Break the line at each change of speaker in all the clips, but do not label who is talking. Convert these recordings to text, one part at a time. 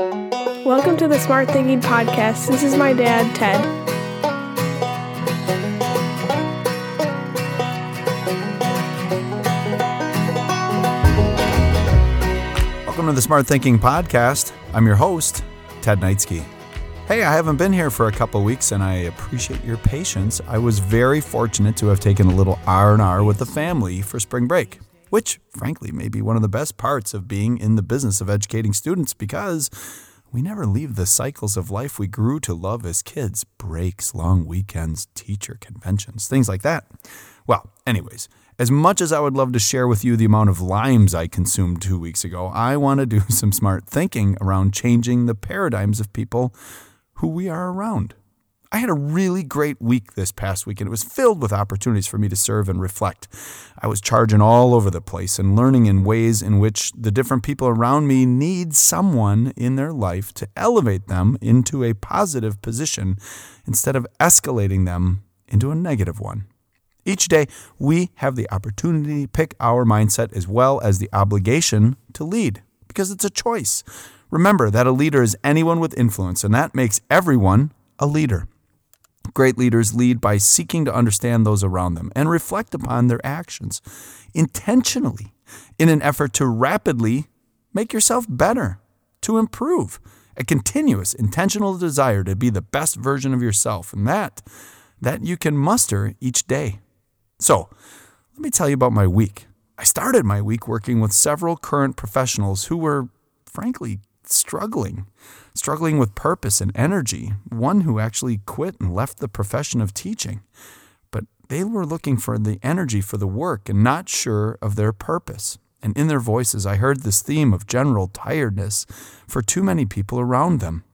Welcome to the Smart Thinking Podcast. This is my dad, Ted.
Welcome to the Smart Thinking Podcast. I'm your host, Ted Neitzke. Hey, I haven't been here for a couple weeks and I appreciate your patience. I was very fortunate to have taken a little R&R with the family for spring break, which frankly may be one of the best parts of being in the business of educating students because we never leave the cycles of life we grew to love as kids. Breaks, long weekends, teacher conventions, things like that. Well, anyways, as much as I would love to share with you the amount of limes I consumed two weeks ago, I want to do some smart thinking around changing the paradigms of people who we are around. I had a really great week this past week, and it was filled with opportunities for me to serve and reflect. I was charging all over the place and learning in ways in which the different people around me need someone in their life to elevate them into a positive position instead of escalating them into a negative one. Each day, we have the opportunity to pick our mindset as well as the obligation to lead because it's a choice. Remember that a leader is anyone with influence, and that makes everyone a leader. Great leaders lead by seeking to understand those around them and reflect upon their actions intentionally in an effort to rapidly make yourself better, to improve, a continuous intentional desire to be the best version of yourself, and that that you can muster each day. So, let me tell you about my week. I started my week working with several current professionals who were, frankly, struggling, struggling with purpose and energy. One who actually quit and left the profession of teaching. But they were looking for the energy for the work and not sure of their purpose. And in their voices, I heard this theme of general tiredness for too many people around them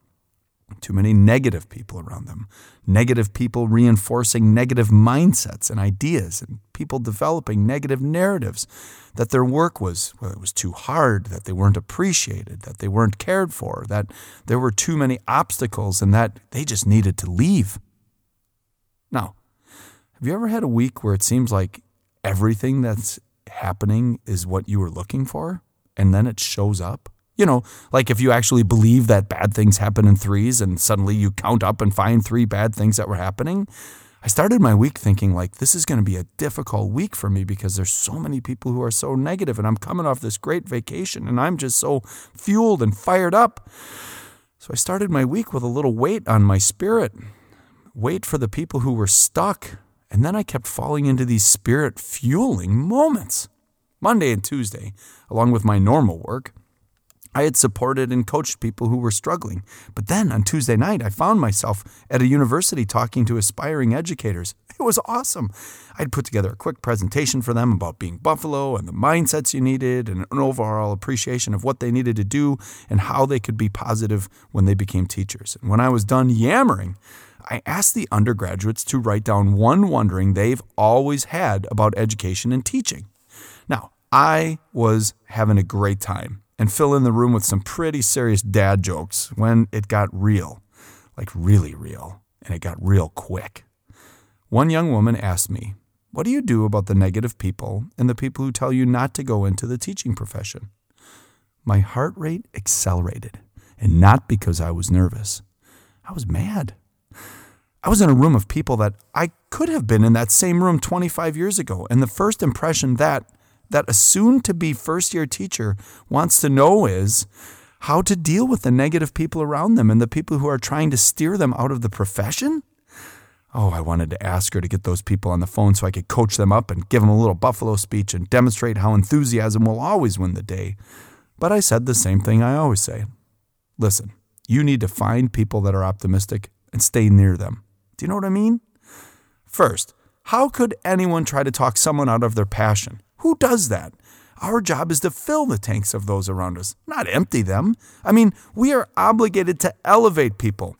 too many negative people around them, negative people reinforcing negative mindsets and ideas, and people developing negative narratives that their work was well, it was too hard, that they weren't appreciated, that they weren't cared for, that there were too many obstacles, and that they just needed to leave. Now, have you ever had a week where it seems like everything that's happening is what you were looking for, and then it shows up? You know, like if you actually believe that bad things happen in threes and suddenly you count up and find three bad things that were happening. I started my week thinking like this is going to be a difficult week for me because there's so many people who are so negative and I'm coming off this great vacation and I'm just so fueled and fired up. So I started my week with a little weight on my spirit. Wait for the people who were stuck. And then I kept falling into these spirit fueling moments. Monday and Tuesday, along with my normal work, I had supported and coached people who were struggling. But then on Tuesday night, I found myself at a university talking to aspiring educators. It was awesome. I'd put together a quick presentation for them about being Buffalo and the mindsets you needed and an overall appreciation of what they needed to do and how they could be positive when they became teachers. And when I was done yammering, I asked the undergraduates to write down one wondering they've always had about education and teaching. Now, I was having a great time and fill in the room with some pretty serious dad jokes when it got real, like really real, and it got real quick. One young woman asked me, What do you do about the negative people and the people who tell you not to go into the teaching profession? My heart rate accelerated, and not because I was nervous. I was mad. I was in a room of people that I could have been in that same room 25 years ago, and the first impression that that a soon to be first year teacher wants to know is how to deal with the negative people around them and the people who are trying to steer them out of the profession. Oh, I wanted to ask her to get those people on the phone so I could coach them up and give them a little Buffalo speech and demonstrate how enthusiasm will always win the day. But I said the same thing I always say listen, you need to find people that are optimistic and stay near them. Do you know what I mean? First, how could anyone try to talk someone out of their passion? Who does that? Our job is to fill the tanks of those around us, not empty them. I mean, we are obligated to elevate people.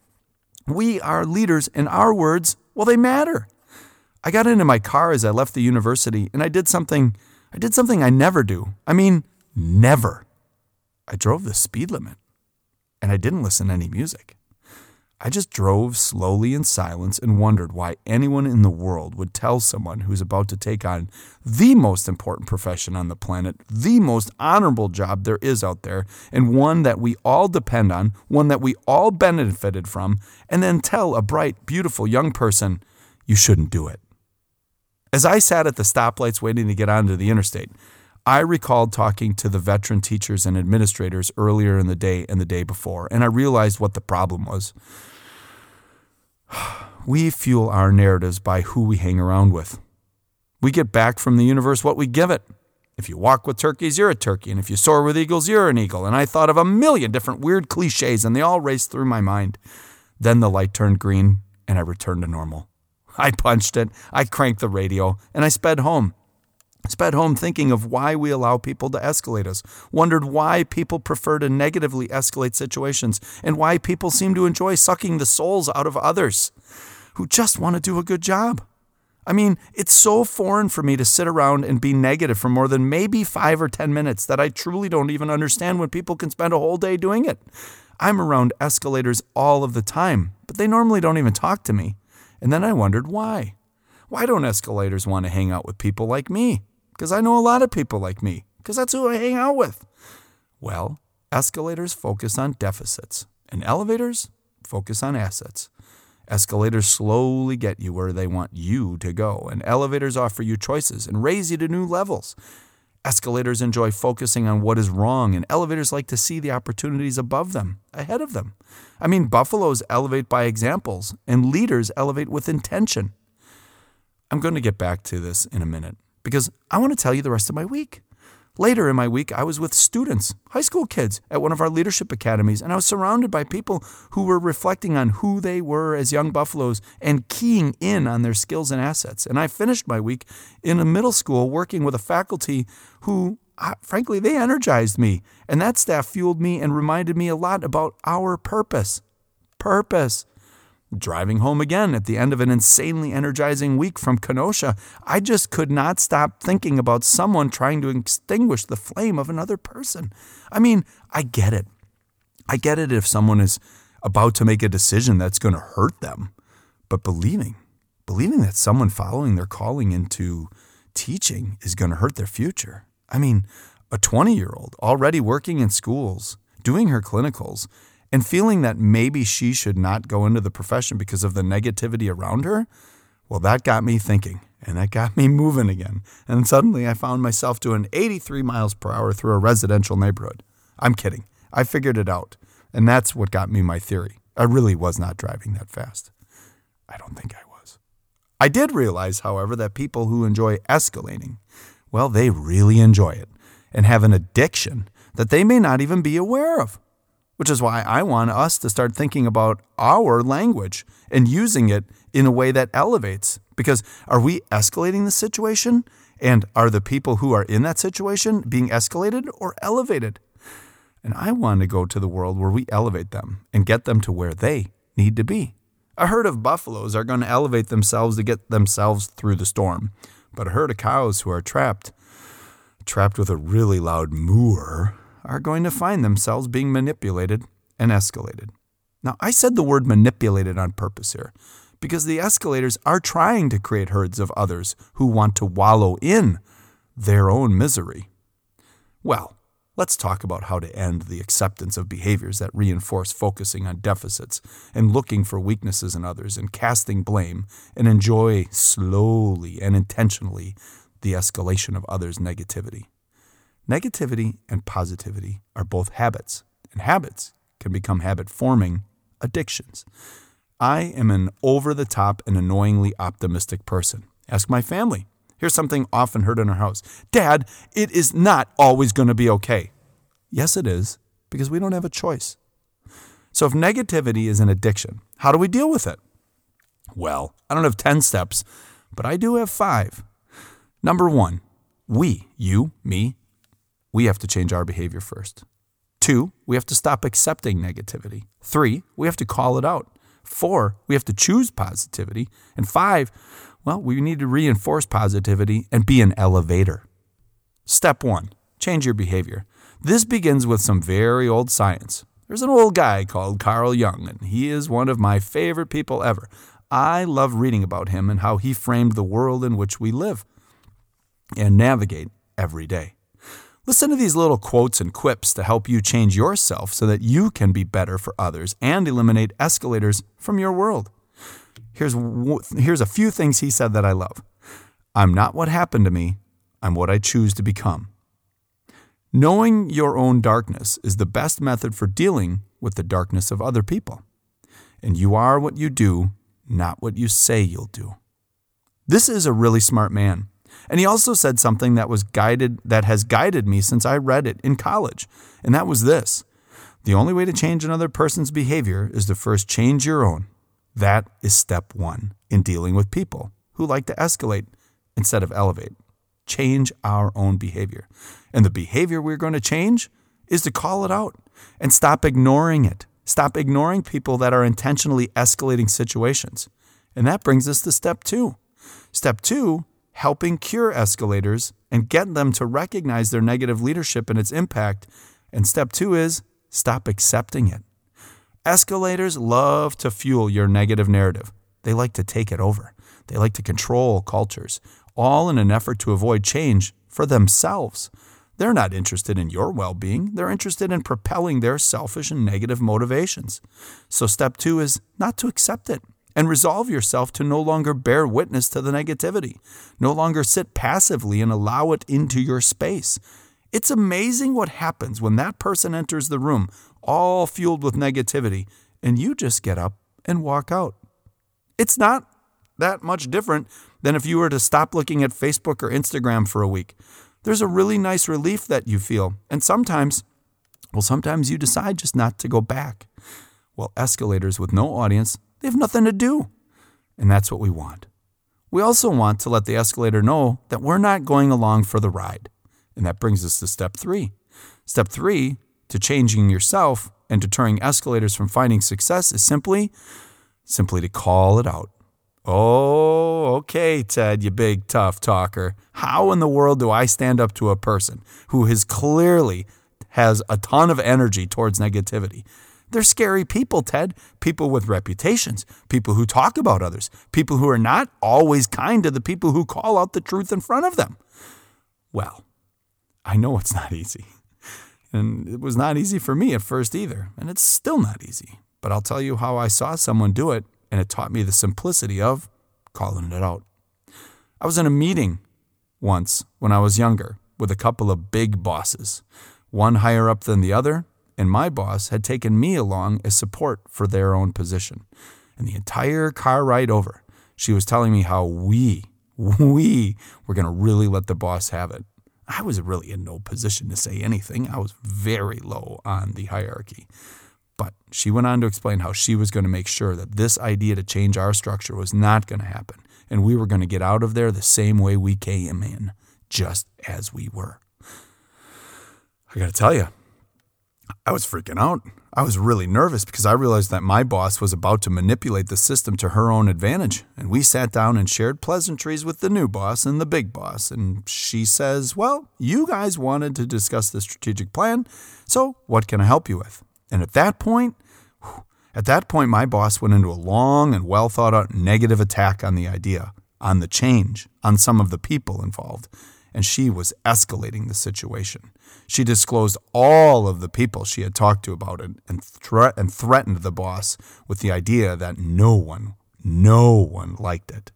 We are leaders, and our words, well, they matter. I got into my car as I left the university, and I did something. I did something I never do. I mean, never. I drove the speed limit, and I didn't listen to any music. I just drove slowly in silence and wondered why anyone in the world would tell someone who's about to take on the most important profession on the planet, the most honorable job there is out there, and one that we all depend on, one that we all benefited from, and then tell a bright, beautiful young person, you shouldn't do it. As I sat at the stoplights waiting to get onto the interstate, I recalled talking to the veteran teachers and administrators earlier in the day and the day before, and I realized what the problem was. We fuel our narratives by who we hang around with. We get back from the universe what we give it. If you walk with turkeys, you're a turkey, and if you soar with eagles, you're an eagle. And I thought of a million different weird cliches, and they all raced through my mind. Then the light turned green, and I returned to normal. I punched it, I cranked the radio, and I sped home. Sped home thinking of why we allow people to escalate us, wondered why people prefer to negatively escalate situations, and why people seem to enjoy sucking the souls out of others who just want to do a good job. I mean, it's so foreign for me to sit around and be negative for more than maybe five or 10 minutes that I truly don't even understand when people can spend a whole day doing it. I'm around escalators all of the time, but they normally don't even talk to me. And then I wondered why. Why don't escalators want to hang out with people like me? Because I know a lot of people like me, because that's who I hang out with. Well, escalators focus on deficits, and elevators focus on assets. Escalators slowly get you where they want you to go, and elevators offer you choices and raise you to new levels. Escalators enjoy focusing on what is wrong, and elevators like to see the opportunities above them, ahead of them. I mean, buffaloes elevate by examples, and leaders elevate with intention. I'm going to get back to this in a minute because I want to tell you the rest of my week. Later in my week, I was with students, high school kids, at one of our leadership academies, and I was surrounded by people who were reflecting on who they were as young buffaloes and keying in on their skills and assets. And I finished my week in a middle school working with a faculty who, frankly, they energized me. And that staff fueled me and reminded me a lot about our purpose. Purpose. Driving home again at the end of an insanely energizing week from Kenosha, I just could not stop thinking about someone trying to extinguish the flame of another person. I mean, I get it. I get it if someone is about to make a decision that's going to hurt them. But believing, believing that someone following their calling into teaching is going to hurt their future. I mean, a 20 year old already working in schools, doing her clinicals, and feeling that maybe she should not go into the profession because of the negativity around her, well, that got me thinking and that got me moving again. And suddenly I found myself doing 83 miles per hour through a residential neighborhood. I'm kidding. I figured it out. And that's what got me my theory. I really was not driving that fast. I don't think I was. I did realize, however, that people who enjoy escalating, well, they really enjoy it and have an addiction that they may not even be aware of which is why I want us to start thinking about our language and using it in a way that elevates. Because are we escalating the situation? And are the people who are in that situation being escalated or elevated? And I want to go to the world where we elevate them and get them to where they need to be. A herd of buffaloes are going to elevate themselves to get themselves through the storm. But a herd of cows who are trapped, trapped with a really loud mooer, are going to find themselves being manipulated and escalated. Now, I said the word manipulated on purpose here because the escalators are trying to create herds of others who want to wallow in their own misery. Well, let's talk about how to end the acceptance of behaviors that reinforce focusing on deficits and looking for weaknesses in others and casting blame and enjoy slowly and intentionally the escalation of others' negativity. Negativity and positivity are both habits, and habits can become habit forming addictions. I am an over the top and annoyingly optimistic person. Ask my family. Here's something often heard in our house Dad, it is not always going to be okay. Yes, it is, because we don't have a choice. So if negativity is an addiction, how do we deal with it? Well, I don't have 10 steps, but I do have five. Number one, we, you, me, we have to change our behavior first. Two, we have to stop accepting negativity. Three, we have to call it out. Four, we have to choose positivity. And five, well, we need to reinforce positivity and be an elevator. Step one change your behavior. This begins with some very old science. There's an old guy called Carl Jung, and he is one of my favorite people ever. I love reading about him and how he framed the world in which we live and navigate every day. Listen to these little quotes and quips to help you change yourself so that you can be better for others and eliminate escalators from your world. Here's, here's a few things he said that I love I'm not what happened to me, I'm what I choose to become. Knowing your own darkness is the best method for dealing with the darkness of other people. And you are what you do, not what you say you'll do. This is a really smart man. And he also said something that was guided that has guided me since I read it in college, and that was this. The only way to change another person's behavior is to first change your own. That is step 1 in dealing with people who like to escalate instead of elevate. Change our own behavior. And the behavior we're going to change is to call it out and stop ignoring it. Stop ignoring people that are intentionally escalating situations. And that brings us to step two. Step two helping cure escalators and get them to recognize their negative leadership and its impact. And step two is stop accepting it. Escalators love to fuel your negative narrative. They like to take it over. They like to control cultures, all in an effort to avoid change for themselves. They're not interested in your well being, they're interested in propelling their selfish and negative motivations. So, step two is not to accept it and resolve yourself to no longer bear witness to the negativity, no longer sit passively and allow it into your space. It's amazing what happens when that person enters the room, all fueled with negativity, and you just get up and walk out. It's not that much different than if you were to stop looking at Facebook or Instagram for a week. There's a really nice relief that you feel, and sometimes, well, sometimes you decide just not to go back. Well, escalators with no audience they have nothing to do. And that's what we want. We also want to let the escalator know that we're not going along for the ride. And that brings us to step three. Step three to changing yourself and deterring escalators from finding success is simply, simply to call it out. Oh, okay, Ted, you big tough talker. How in the world do I stand up to a person who has clearly has a ton of energy towards negativity? They're scary people, Ted. People with reputations, people who talk about others, people who are not always kind to the people who call out the truth in front of them. Well, I know it's not easy. And it was not easy for me at first either. And it's still not easy. But I'll tell you how I saw someone do it, and it taught me the simplicity of calling it out. I was in a meeting once when I was younger with a couple of big bosses, one higher up than the other, and my boss had taken me along as support for their own position. And the entire car ride over, she was telling me how we, we were going to really let the boss have it. I was really in no position to say anything. I was very low on the hierarchy. But she went on to explain how she was going to make sure that this idea to change our structure was not going to happen, and we were going to get out of there the same way we came in, just as we were. I got to tell you, I was freaking out. I was really nervous because I realized that my boss was about to manipulate the system to her own advantage. And we sat down and shared pleasantries with the new boss and the big boss. And she says, Well, you guys wanted to discuss the strategic plan, so what can I help you with? And at that point, at that point, my boss went into a long and well thought out negative attack on the idea, on the change, on some of the people involved and she was escalating the situation. She disclosed all of the people she had talked to about it and, thre- and threatened the boss with the idea that no one, no one liked it.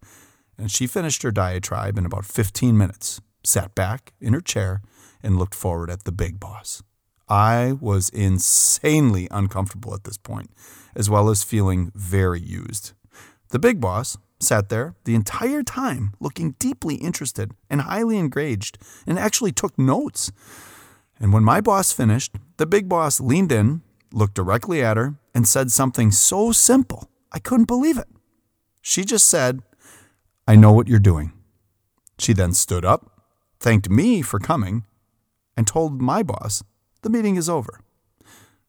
And she finished her diatribe in about 15 minutes, sat back in her chair, and looked forward at the big boss. I was insanely uncomfortable at this point, as well as feeling very used. The big boss, sat there the entire time looking deeply interested and highly engaged and actually took notes. And when my boss finished, the big boss leaned in, looked directly at her, and said something so simple, I couldn't believe it. She just said, I know what you're doing. She then stood up, thanked me for coming, and told my boss, the meeting is over.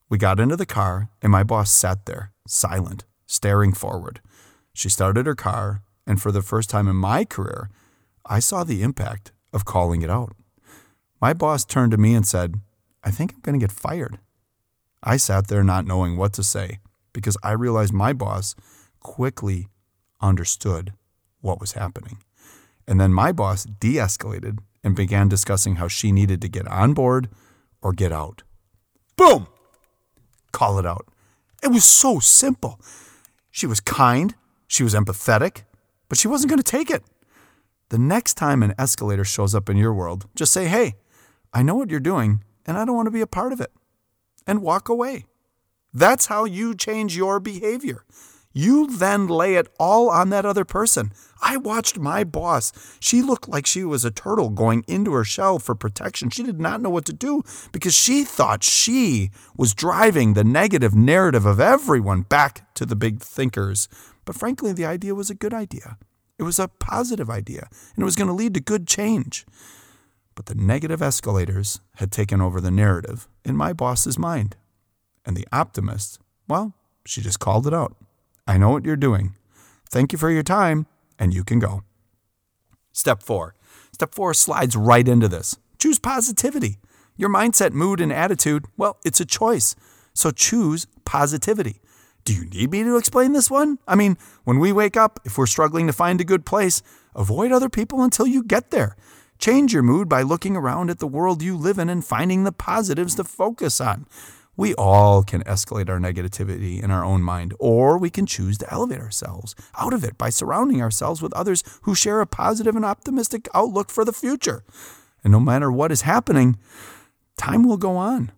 We got into the car, and my boss sat there, silent, staring forward. She started her car, and for the first time in my career, I saw the impact of calling it out. My boss turned to me and said, I think I'm going to get fired. I sat there not knowing what to say because I realized my boss quickly understood what was happening. And then my boss de escalated and began discussing how she needed to get on board or get out. Boom! Call it out. It was so simple. She was kind, she was empathetic, but she wasn't going to take it. The next time an escalator shows up in your world, just say, hey, I know what you're doing, and I don't want to be a part of it, and walk away. That's how you change your behavior. You then lay it all on that other person. I watched my boss. She looked like she was a turtle going into her shell for protection. She did not know what to do because she thought she was driving the negative narrative of everyone back to the big thinkers. But frankly, the idea was a good idea. It was a positive idea, and it was going to lead to good change. But the negative escalators had taken over the narrative in my boss's mind. And the optimist, well, she just called it out. I know what you're doing. Thank you for your time, and you can go. Step four. Step four slides right into this. Choose positivity. Your mindset, mood, and attitude, well, it's a choice. So choose positivity. Do you need me to explain this one? I mean, when we wake up, if we're struggling to find a good place, avoid other people until you get there. Change your mood by looking around at the world you live in and finding the positives to focus on. We all can escalate our negativity in our own mind, or we can choose to elevate ourselves out of it by surrounding ourselves with others who share a positive and optimistic outlook for the future. And no matter what is happening, time will go on.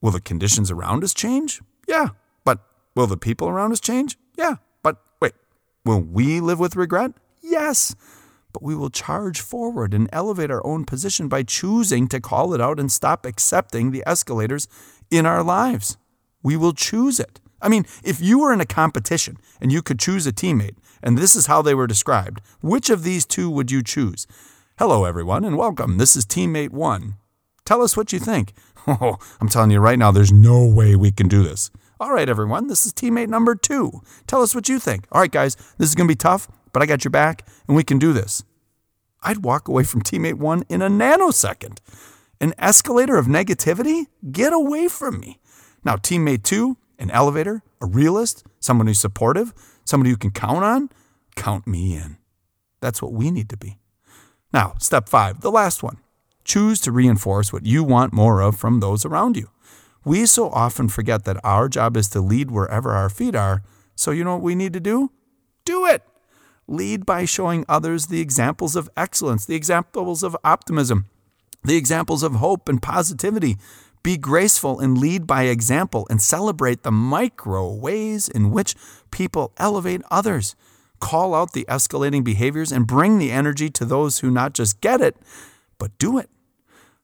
Will the conditions around us change? Yeah. Will the people around us change? Yeah. But wait, will we live with regret? Yes but we will charge forward and elevate our own position by choosing to call it out and stop accepting the escalators in our lives. We will choose it. I mean, if you were in a competition and you could choose a teammate, and this is how they were described, which of these two would you choose? Hello, everyone, and welcome. This is teammate one. Tell us what you think. Oh, I'm telling you right now, there's no way we can do this. All right, everyone, this is teammate number two. Tell us what you think. All right, guys, this is going to be tough, but I got your back, and we can do this. I'd walk away from teammate one in a nanosecond. An escalator of negativity? Get away from me. Now, teammate two, an elevator, a realist, someone who's supportive, somebody who can count on, count me in. That's what we need to be. Now, step five, the last one. Choose to reinforce what you want more of from those around you. We so often forget that our job is to lead wherever our feet are. So, you know what we need to do? Do it. Lead by showing others the examples of excellence, the examples of optimism, the examples of hope and positivity. Be graceful and lead by example and celebrate the micro ways in which people elevate others. Call out the escalating behaviors and bring the energy to those who not just get it, but do it.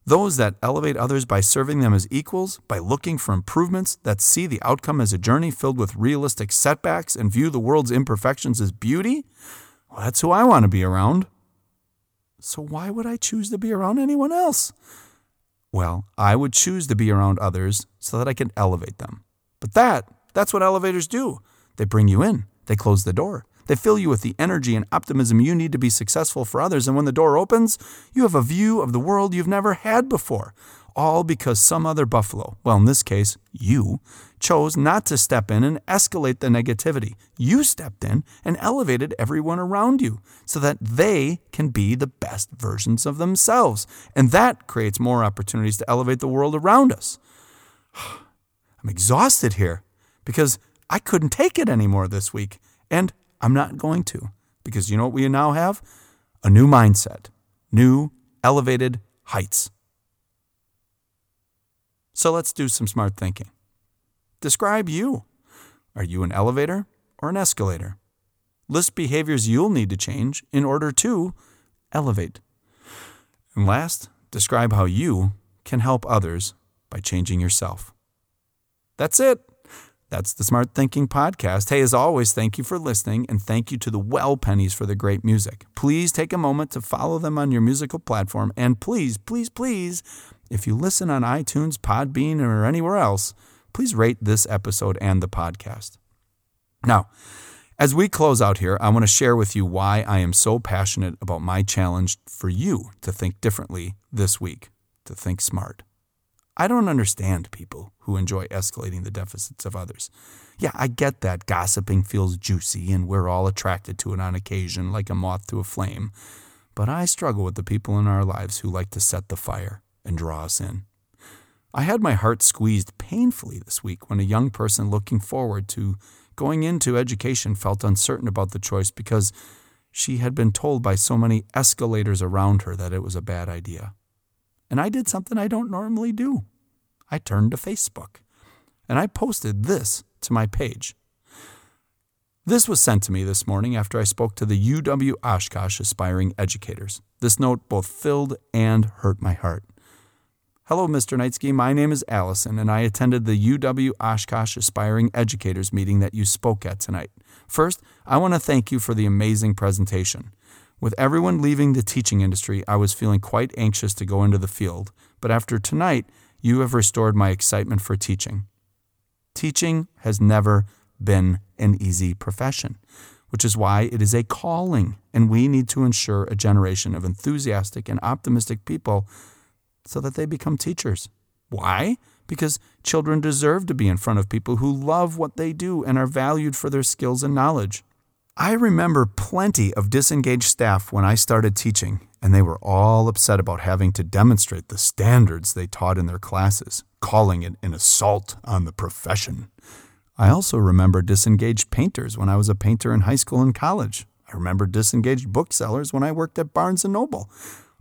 Those that elevate others by serving them as equals, by looking for improvements, that see the outcome as a journey filled with realistic setbacks and view the world's imperfections as beauty, well, that's who I want to be around. So why would I choose to be around anyone else? Well, I would choose to be around others so that I can elevate them. But that, that's what elevators do. They bring you in, they close the door. They fill you with the energy and optimism you need to be successful for others. And when the door opens, you have a view of the world you've never had before. All because some other buffalo, well, in this case, you, chose not to step in and escalate the negativity. You stepped in and elevated everyone around you so that they can be the best versions of themselves. And that creates more opportunities to elevate the world around us. I'm exhausted here because I couldn't take it anymore this week. And I'm not going to because you know what we now have? A new mindset, new elevated heights. So let's do some smart thinking. Describe you. Are you an elevator or an escalator? List behaviors you'll need to change in order to elevate. And last, describe how you can help others by changing yourself. That's it. That's the Smart Thinking Podcast. Hey, as always, thank you for listening and thank you to the Well Pennies for the great music. Please take a moment to follow them on your musical platform. And please, please, please, if you listen on iTunes, Podbean, or anywhere else, please rate this episode and the podcast. Now, as we close out here, I want to share with you why I am so passionate about my challenge for you to think differently this week, to think smart. I don't understand people who enjoy escalating the deficits of others. Yeah, I get that gossiping feels juicy and we're all attracted to it on occasion, like a moth to a flame. But I struggle with the people in our lives who like to set the fire and draw us in. I had my heart squeezed painfully this week when a young person looking forward to going into education felt uncertain about the choice because she had been told by so many escalators around her that it was a bad idea. And I did something I don't normally do. I turned to Facebook and I posted this to my page. This was sent to me this morning after I spoke to the UW Oshkosh aspiring educators. This note both filled and hurt my heart. Hello, Mr. Neitzke. My name is Allison, and I attended the UW Oshkosh Aspiring Educators meeting that you spoke at tonight. First, I want to thank you for the amazing presentation. With everyone leaving the teaching industry, I was feeling quite anxious to go into the field, but after tonight, you have restored my excitement for teaching. Teaching has never been an easy profession, which is why it is a calling, and we need to ensure a generation of enthusiastic and optimistic people so that they become teachers. Why? Because children deserve to be in front of people who love what they do and are valued for their skills and knowledge. I remember plenty of disengaged staff when I started teaching, and they were all upset about having to demonstrate the standards they taught in their classes, calling it an assault on the profession. I also remember disengaged painters when I was a painter in high school and college. I remember disengaged booksellers when I worked at Barnes Noble.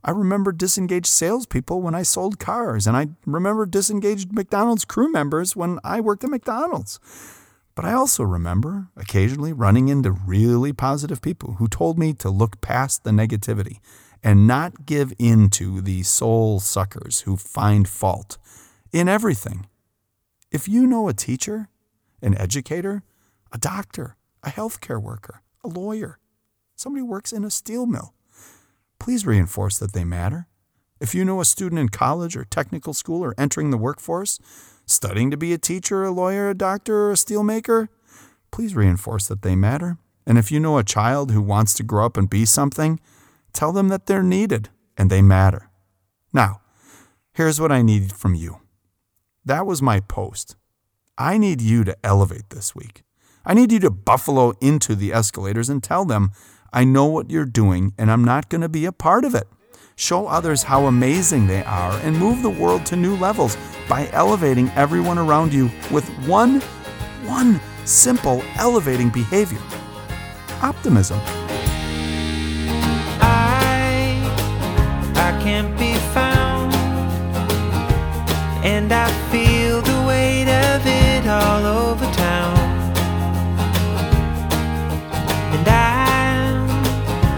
I remember disengaged salespeople when I sold cars, and I remember disengaged McDonald's crew members when I worked at McDonald's. But I also remember occasionally running into really positive people who told me to look past the negativity and not give in to the soul suckers who find fault in everything. If you know a teacher, an educator, a doctor, a healthcare worker, a lawyer, somebody who works in a steel mill, please reinforce that they matter. If you know a student in college or technical school or entering the workforce, studying to be a teacher, a lawyer, a doctor, or a steelmaker, please reinforce that they matter. And if you know a child who wants to grow up and be something, tell them that they're needed and they matter. Now, here's what I need from you. That was my post. I need you to elevate this week. I need you to buffalo into the escalators and tell them I know what you're doing, and I'm not going to be a part of it. Show others how amazing they are and move the world to new levels by elevating everyone around you with one, one simple elevating behavior optimism.
I, I can't be found, and I feel the weight of it all over town.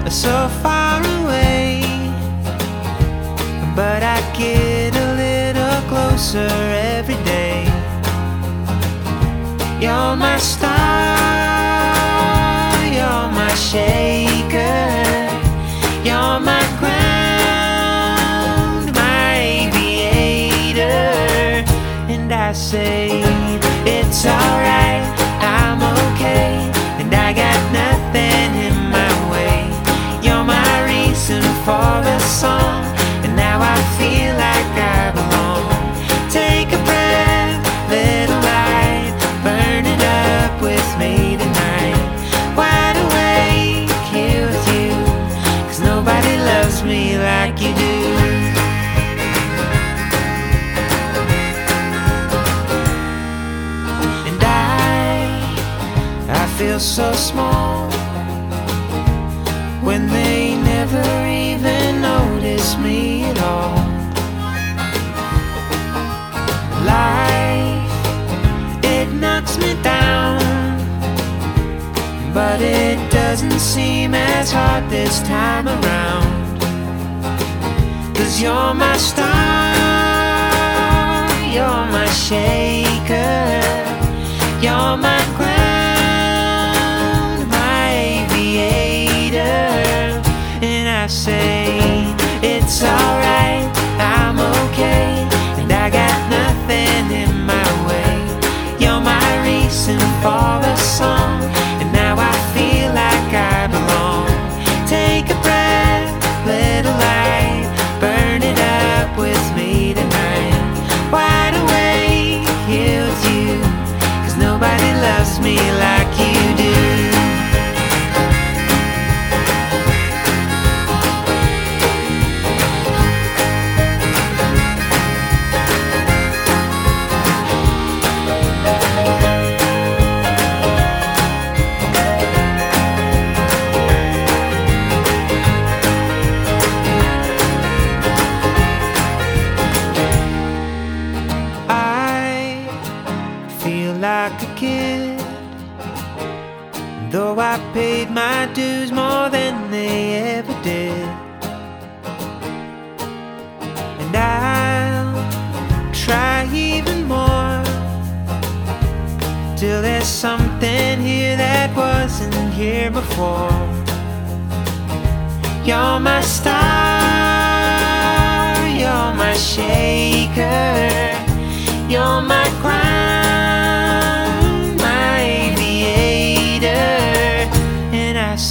So far away, get a little closer every day. You're my star, you're my shaker, you're my ground, my aviator, and I say it's alright, I'm okay, you're my star, you're my shaker,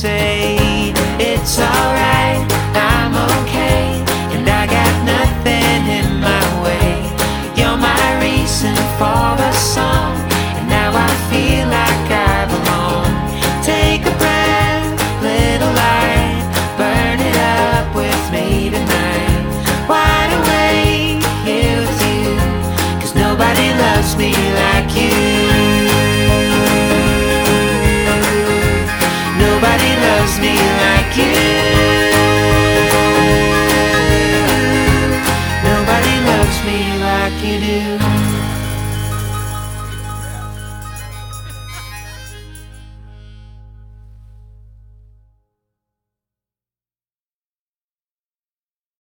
say,